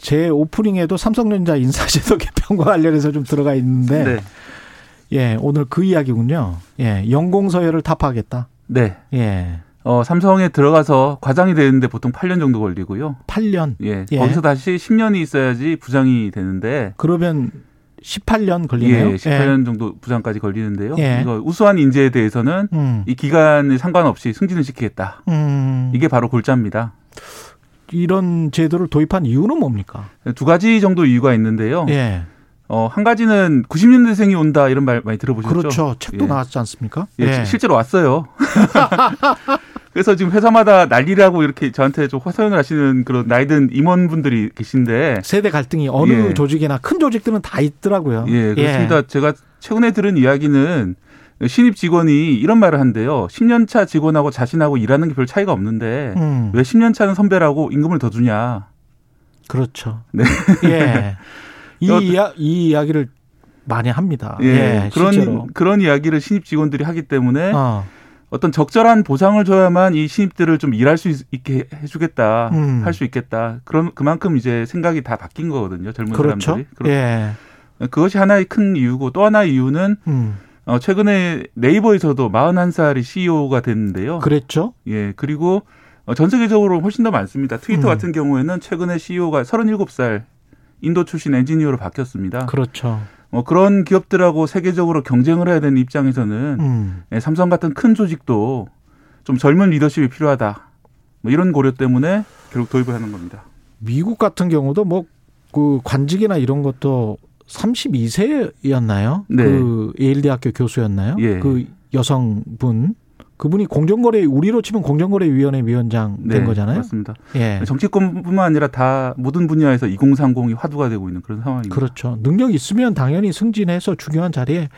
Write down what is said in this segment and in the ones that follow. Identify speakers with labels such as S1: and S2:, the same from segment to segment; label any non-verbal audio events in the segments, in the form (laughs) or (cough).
S1: 제 오프닝에도 삼성전자 인사제도 개편과 관련해서 좀 들어가 있는데
S2: 네.
S1: 예, 오늘 그 이야기군요. 예, 연공서열을 타파하겠다.
S2: 네.
S1: 예.
S2: 어, 삼성에 들어가서 과장이 되는데 보통 8년 정도 걸리고요.
S1: 8년.
S2: 예.
S1: 예.
S2: 거기서 다시 10년이 있어야지 부장이 되는데
S1: 그러면 18년 걸리네요.
S2: 예, 18년 정도 부장까지 걸리는데요.
S1: 예.
S2: 이거 우수한 인재에 대해서는
S1: 음.
S2: 이 기간에 상관없이 승진을 시키겠다.
S1: 음.
S2: 이게 바로 골자입니다.
S1: 이런 제도를 도입한 이유는 뭡니까?
S2: 두 가지 정도 이유가 있는데요.
S1: 예.
S2: 어, 한 가지는 90년대생이 온다 이런 말 많이 들어보셨죠?
S1: 그렇죠. 책도
S2: 예.
S1: 나왔지 않습니까?
S2: 예, 실제로 왔어요. (laughs) 그래서 지금 회사마다 난리라고 이렇게 저한테 좀 화소연을 하시는 그런 나이든 임원분들이 계신데
S1: 세대 갈등이 어느
S2: 예.
S1: 조직이나 큰 조직들은 다 있더라고요.
S2: 예, 그렇습니다. 제가 최근에 들은 이야기는 신입 직원이 이런 말을 한대요. 10년 차 직원하고 자신하고 일하는 게 별 차이가 없는데
S1: 음.
S2: 왜 10년 차는 선배라고 임금을 더 주냐.
S1: 그렇죠.
S2: 네.
S1: 예. (laughs) 이,
S2: 어,
S1: 이야, 이 이야기를 많이 합니다.
S2: 예,
S1: 예,
S2: 그런
S1: 실제로.
S2: 그런 이야기를 신입 직원들이 하기 때문에
S1: 어.
S2: 어떤 적절한 보상을 줘야만 이 신입들을 좀 일할 수 있- 있게 해주겠다,
S1: 음.
S2: 할수 있겠다. 그럼 그만큼 이제 생각이 다 바뀐 거거든요. 젊은
S1: 그렇죠.
S2: 사람들이. 그렇-
S1: 예.
S2: 그것이 하나의 큰 이유고 또 하나 의 이유는
S1: 음.
S2: 어, 최근에 네이버에서도 41살이 CEO가 됐는데요.
S1: 그랬죠?
S2: 예, 그리고 어, 전 세계적으로 훨씬 더 많습니다. 트위터
S1: 음.
S2: 같은 경우에는 최근에 CEO가 37살 인도 출신 엔지니어로 바뀌었습니다.
S1: 그렇죠.
S2: 어, 그런 기업들하고 세계적으로 경쟁을 해야 되는 입장에서는
S1: 음.
S2: 예, 삼성 같은 큰 조직도 좀 젊은 리더십이 필요하다. 뭐 이런 고려 때문에 결국 도입을 하는 겁니다.
S1: 미국 같은 경우도 뭐 그 관직이나 이런 것도 32세였나요?
S2: 네.
S1: 그 예일대학교 교수였나요?
S2: 예.
S1: 그 여성분 그분이 공정거래 우리로 치면 공정거래위원회 위원장 된 거잖아요.
S2: 네, 그렇습니다.
S1: 예.
S2: 정치권뿐만 아니라 다 모든 분야에서 2030이 화두가 되고 있는 그런 상황입니다.
S1: 그렇죠. 능력 있으면 당연히 승진해서 중요한 자리에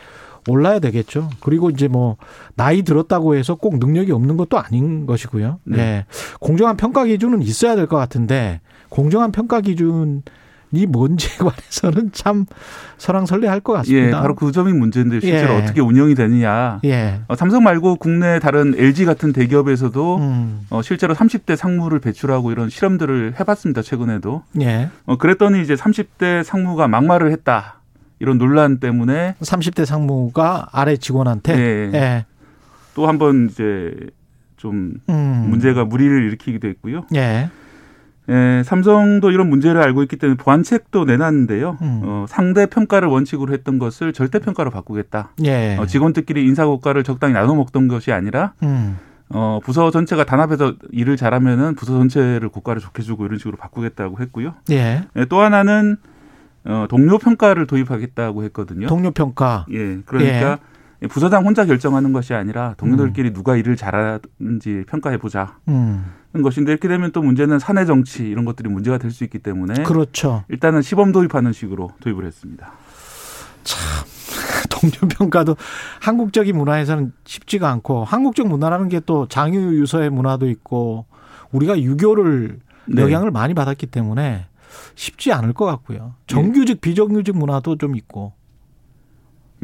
S1: 올라야 되겠죠. 그리고 이제 뭐 나이 들었다고 해서 꼭 능력이 없는 것도 아닌 것이고요.
S2: 네.
S1: 예. 공정한 평가 기준은 있어야 될 것 같은데 공정한 평가 기준 이 뭔지에 (laughs) 관해서는 참 설왕설래할 것 같습니다.
S2: 예, 바로 그 점이 문제인데 실제로
S1: 예.
S2: 어떻게 운영이 되느냐.
S1: 예.
S2: 어, 삼성 말고 국내 다른 LG 같은 대기업에서도
S1: 음.
S2: 어, 실제로 30대 상무를 배출하고 이런 실험들을 해봤습니다. 최근에도.
S1: 예.
S2: 어, 그랬더니 이제 30대 상무가 막말을 했다. 이런 논란 때문에
S1: 30대 상무가 아래 직원한테
S2: 예.
S1: 예.
S2: 또 한번 이제 좀
S1: 음.
S2: 문제가 무리를 일으키기도 했고요.
S1: 예.
S2: 예, 삼성도 이런 문제를 알고 있기 때문에 보완책도 내놨는데요.
S1: 음.
S2: 어, 상대 평가를 원칙으로 했던 것을 절대 평가로 바꾸겠다.
S1: 예.
S2: 어, 직원들끼리 인사 고과를 적당히 나눠 먹던 것이 아니라
S1: 음.
S2: 어, 부서 전체가 단합해서 일을 잘하면은 부서 전체를 고과를 좋게 주고 이런 식으로 바꾸겠다고 했고요.
S1: 예.
S2: 예, 또 하나는 어, 동료 평가를 도입하겠다고 했거든요.
S1: 동료 평가.
S2: 예, 그러니까 부서장 혼자 결정하는 것이 아니라 동료들끼리
S1: 음.
S2: 누가 일을 잘하는지 평가해 보자.
S1: 음.
S2: 것인데 이렇게 되면 또 문제는 사내 정치 이런 것들이 문제가 될 수 있기 때문에
S1: 그렇죠.
S2: 일단은 시범 도입하는 식으로 도입을 했습니다. (laughs)
S1: 동료 평가도 한국적인 문화에서는 쉽지가 않고 한국적 문화라는 게 또 장유 유서의 문화도 있고 우리가 유교를
S2: 네.
S1: 영향을 많이 받았기 때문에 쉽지 않을 것 같고요. 정규직 비정규직 문화도 좀 있고.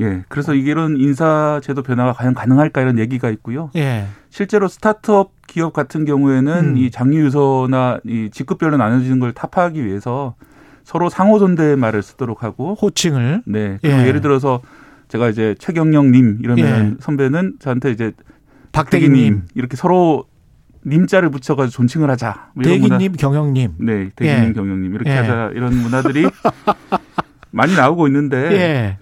S2: 예, 그래서 이게 이런 인사 제도 변화가 과연 가능할까 이런 얘기가 있고요.
S1: 예.
S2: 실제로 스타트업 기업 같은 경우에는
S1: 음.
S2: 이 장유 유서나 이 직급별로 나눠지는 걸 타파하기 위해서 서로 상호 존댓말을 쓰도록 하고
S1: 호칭을
S2: 네.
S1: 예.
S2: 예. 를 들어서 제가 이제 최경영님 이러면
S1: 예.
S2: 선배는 저한테 이제
S1: 박대기님,
S2: 대기님 이렇게 서로 님자를 붙여가지고 존칭을 하자. 뭐 문화-
S1: 대기님, 경영님.
S2: 네, 대기님,
S1: 예.
S2: 경영님 이렇게
S1: 예.
S2: 하자 이런 문화들이 (laughs) 많이 나오고 있는데
S1: 예.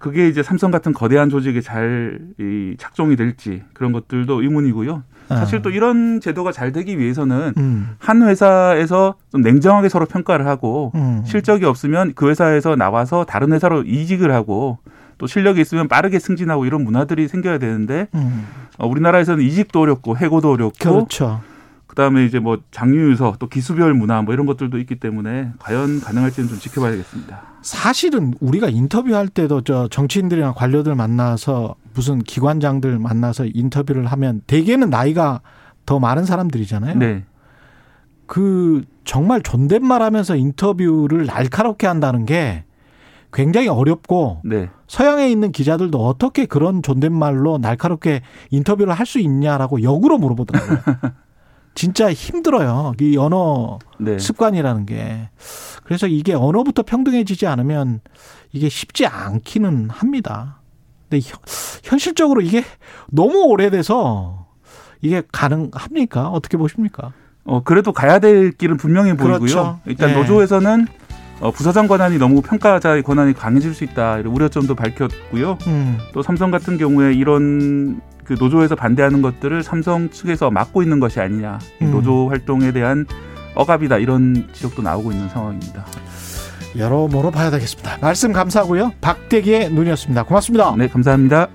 S2: 그게 이제 삼성 같은 거대한 조직에 잘 이, 작동이 될지 그런 것들도 의문이고요. 사실
S1: 어.
S2: 또 이런 제도가 잘 되기 위해서는
S1: 음.
S2: 한 회사에서 좀 냉정하게 서로 평가를 하고
S1: 음.
S2: 실적이 없으면 그 회사에서 나와서 다른 회사로 이직을 하고 또 실력이 있으면 빠르게 승진하고 이런 문화들이 생겨야 되는데
S1: 음.
S2: 어, 우리나라에서는 이직도 어렵고 해고도 어렵고
S1: 그렇죠.
S2: 그다음에 이제 뭐 장유유서 또 기수별 문화 뭐 이런 것들도 있기 때문에 과연 가능할지는 좀 지켜봐야겠습니다.
S1: 사실은 우리가 인터뷰할 때도 저 정치인들이나 관료들 만나서 무슨 기관장들 만나서 인터뷰를 하면 대개는 나이가 더 많은 사람들이잖아요.
S2: 네.
S1: 그 정말 존댓말 하면서 인터뷰를 날카롭게 한다는 게 굉장히 어렵고
S2: 네.
S1: 서양에 있는 기자들도 어떻게 그런 존댓말로 날카롭게 인터뷰를 할 수 있냐라고 역으로 물어보더라고요. (laughs) 진짜 힘들어요. 이 언어
S2: 네.
S1: 습관이라는 게. 그래서 이게 언어부터 평등해지지 않으면 이게 쉽지 않기는 합니다. 근데 현- 현실적으로 이게 너무 오래돼서 이게 가능합니까? 어떻게 보십니까?
S2: 어 그래도 가야 될 길은 분명해 보이고요.
S1: 그렇죠.
S2: 일단
S1: 네.
S2: 노조에서는 어, 부사장 권한이 너무 평가자의 권한이 강해질 수 있다 이런 우려점도 밝혔고요.
S1: 음.
S2: 또 삼성 같은 경우에 이런 그 노조에서 반대하는 것들을 삼성 측에서 막고 있는 것이 아니냐 이
S1: 음.
S2: 노조 활동에 대한 억압이다 이런 지적도 나오고 있는 상황입니다.
S1: 여러모로 봐야 되겠습니다. 말씀 감사하고요. 박대기의 눈이었습니다. 고맙습니다.
S2: 네 감사합니다.